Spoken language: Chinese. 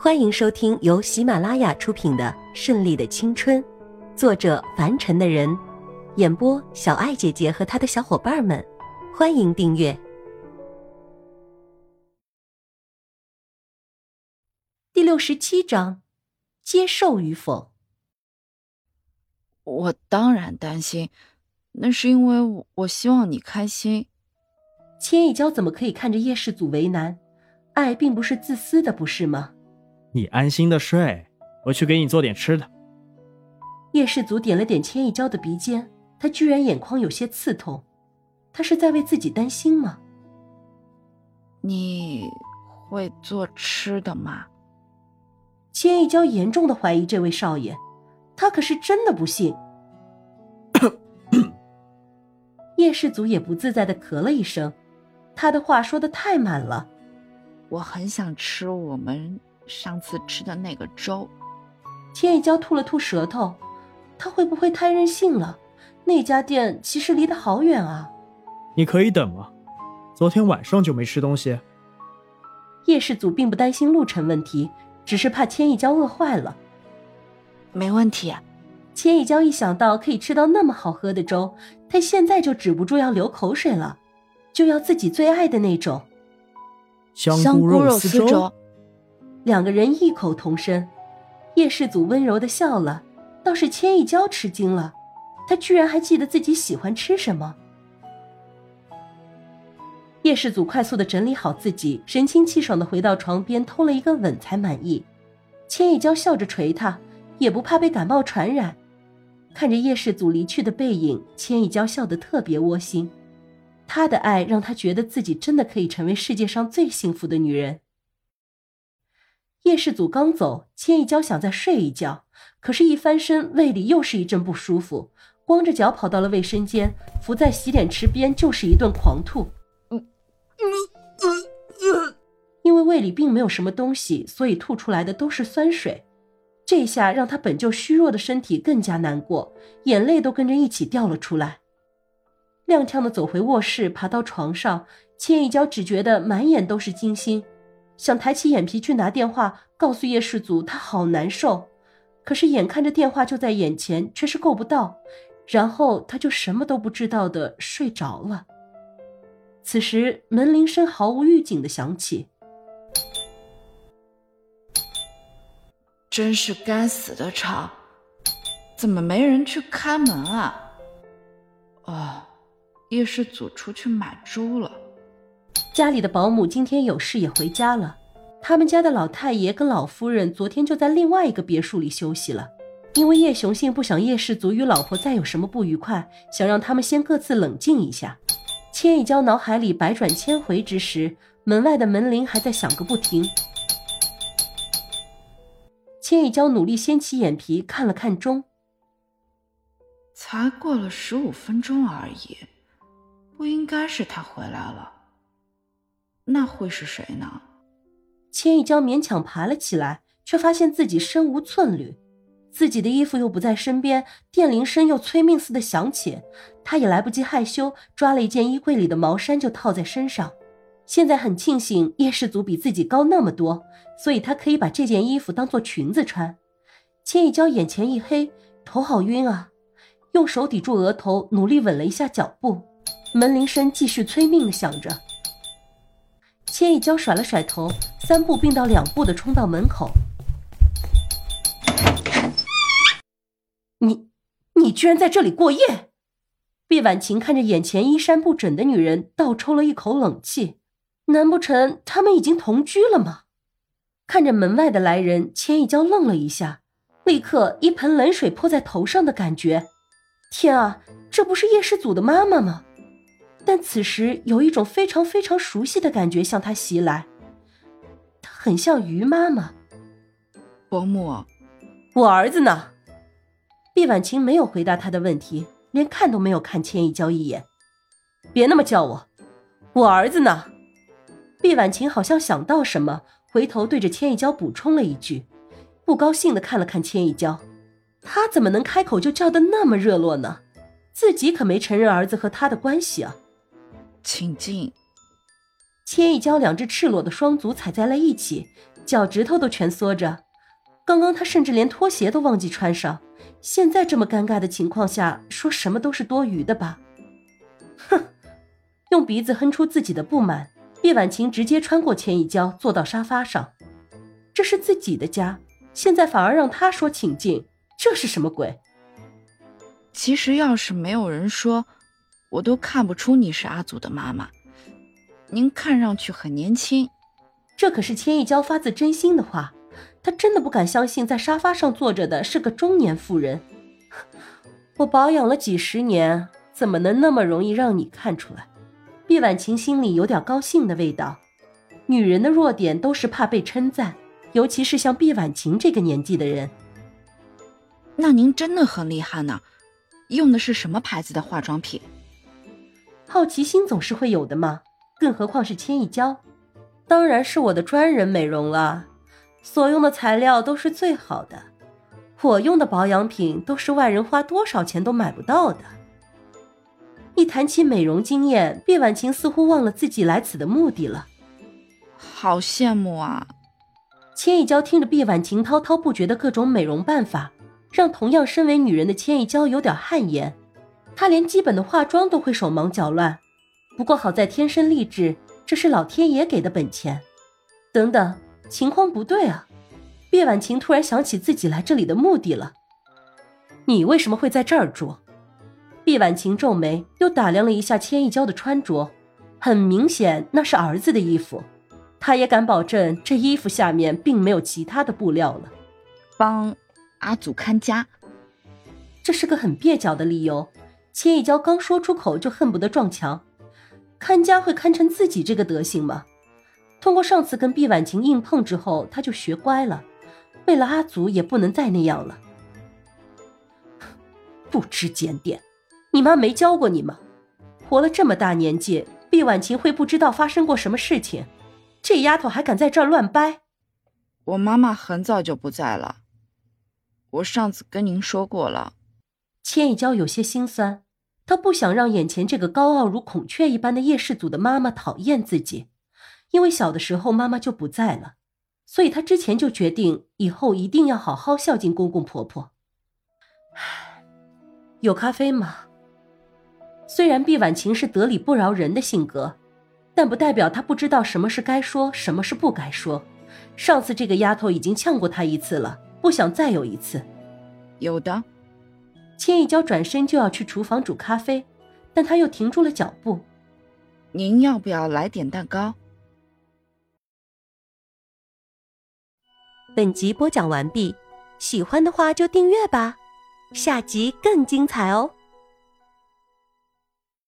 欢迎收听由喜马拉雅出品的《顺利的青春》，作者凡尘的人，演播小爱姐姐和她的小伙伴们。欢迎订阅第六十七章：接受与否？我当然担心，那是因为我希望你开心。千一娇怎么可以看着叶世祖为难？爱并不是自私的，不是吗？你安心的睡，我去给你做点吃的。叶世祖点了点千一娇的鼻尖，他居然眼眶有些刺痛，他是在为自己担心吗？你会做吃的吗？千一娇严重的怀疑这位少爷，他可是真的不信。叶世祖也不自在的咳了一声，他的话说的太满了。我很想吃我们。上次吃的那个粥，千一娇吐了吐舌头，他会不会太任性了？那家店其实离得好远啊。你可以等吗？昨天晚上就没吃东西。叶世祖并不担心路程问题，只是怕千一娇饿坏了。没问题。千一娇一想到可以吃到那么好喝的粥，她现在就止不住要流口水了，就要自己最爱的那种香菇肉丝粥。两个人异口同声，叶世祖温柔的笑了，倒是千一娇吃惊了，他居然还记得自己喜欢吃什么。叶世祖快速的整理好自己，神清气爽的回到床边，偷了一个吻才满意。千一娇笑着捶他，也不怕被感冒传染。看着叶世祖离去的背影，千一娇笑得特别窝心。他的爱让他觉得自己真的可以成为世界上最幸福的女人。叶世祖刚走，千一娇想再睡一觉，可是，一翻身，胃里又是一阵不舒服，光着脚跑到了卫生间，伏在洗脸池边就是一顿狂吐。嗯嗯因为胃里并没有什么东西，所以吐出来的都是酸水。这下让他本就虚弱的身体更加难过，眼泪都跟着一起掉了出来。踉跄的走回卧室，爬到床上，千一娇只觉得满眼都是惊心。想抬起眼皮去拿电话，告诉叶世祖他好难受，可是眼看着电话就在眼前，却是够不到，然后他就什么都不知道的睡着了。此时门铃声毫无预警的响起，真是该死的吵，怎么没人去开门啊？哦，叶世祖出去买猪了。家里的保姆今天有事也回家了，他们家的老太爷跟老夫人昨天就在另外一个别墅里休息了。因为叶雄信不想叶氏族与老婆再有什么不愉快，想让他们先各自冷静一下。千一娇脑海里百转千回之时，门外的门铃还在响个不停。千一娇努力掀起眼皮看了看钟，才过了十五分钟而已，不应该是他回来了。那会是谁呢？千一娇勉强爬了起来，却发现自己身无寸缕，自己的衣服又不在身边，电铃声又催命似的响起，她也来不及害羞，抓了一件衣柜里的毛衫就套在身上。现在很庆幸叶氏族比自己高那么多，所以她可以把这件衣服当做裙子穿。千一娇眼前一黑，头好晕啊，用手抵住额头，努力稳了一下脚步。门铃声继续催命的响着。千一娇甩了甩头，三步并到两步的冲到门口。你，你居然在这里过夜！毕婉晴看着眼前衣衫不整的女人，倒抽了一口冷气。难不成他们已经同居了吗？看着门外的来人，千一娇愣了一下，立刻一盆冷水泼在头上的感觉。天啊，这不是叶世祖的妈妈吗？但此时有一种非常非常熟悉的感觉向他袭来，他很像于妈妈。伯母，我儿子呢？毕婉晴没有回答他的问题，连看都没有看千一娇一眼。别那么叫我，我儿子呢？毕婉晴好像想到什么，回头对着千一娇补充了一句，不高兴的看了看千一娇，他怎么能开口就叫的那么热络呢？自己可没承认儿子和他的关系啊。请进。千一娇两只赤裸的双足踩在了一起，脚趾头都蜷缩着。刚刚他甚至连拖鞋都忘记穿上，现在这么尴尬的情况下，说什么都是多余的吧？哼，用鼻子哼出自己的不满。叶婉晴直接穿过千一娇，坐到沙发上。这是自己的家，现在反而让他说请进，这是什么鬼？其实要是没有人说，我都看不出你是阿祖的妈妈。您看上去很年轻，这可是千一娇发自真心的话。她真的不敢相信，在沙发上坐着的是个中年妇人。我保养了几十年，怎么能那么容易让你看出来？毕婉晴心里有点高兴的味道。女人的弱点都是怕被称赞，尤其是像毕婉晴这个年纪的人。那您真的很厉害呢，用的是什么牌子的化妆品？好奇心总是会有的嘛，更何况是千亿娇，当然是我的专人美容了。所用的材料都是最好的，我用的保养品都是外人花多少钱都买不到的。一谈起美容经验，毕婉晴似乎忘了自己来此的目的了。好羡慕啊！千一娇听着毕婉晴滔滔不绝的各种美容办法，让同样身为女人的千一娇有点汗颜。她连基本的化妆都会手忙脚乱，不过好在天生丽质，这是老天爷给的本钱。等等。情况不对啊！毕婉晴突然想起自己来这里的目的了。你为什么会在这儿住？毕婉晴皱眉，又打量了一下千一娇的穿着，很明显那是儿子的衣服。她也敢保证，这衣服下面并没有其他的布料了。帮阿祖看家，这是个很蹩脚的理由。千一娇刚说出口，就恨不得撞墙。看家会看成自己这个德行吗？通过上次跟毕婉晴硬碰之后，他就学乖了。为了阿祖，也不能再那样了。不知检点，你妈没教过你吗？活了这么大年纪，毕婉晴会不知道发生过什么事情？这丫头还敢在这儿乱掰？我妈妈很早就不在了。我上次跟您说过了。千一娇有些心酸，她不想让眼前这个高傲如孔雀一般的叶氏族的妈妈讨厌自己。因为小的时候妈妈就不在了，所以她之前就决定以后一定要好好孝敬公公婆婆。有咖啡吗？虽然毕婉晴是得理不饶人的性格，但不代表她不知道什么是该说，什么是不该说。上次这个丫头已经呛过她一次了，不想再有一次。有的。千一娇转身就要去厨房煮咖啡，但她又停住了脚步。您要不要来点蛋糕？本集播讲完毕，喜欢的话就订阅吧，下集更精彩哦。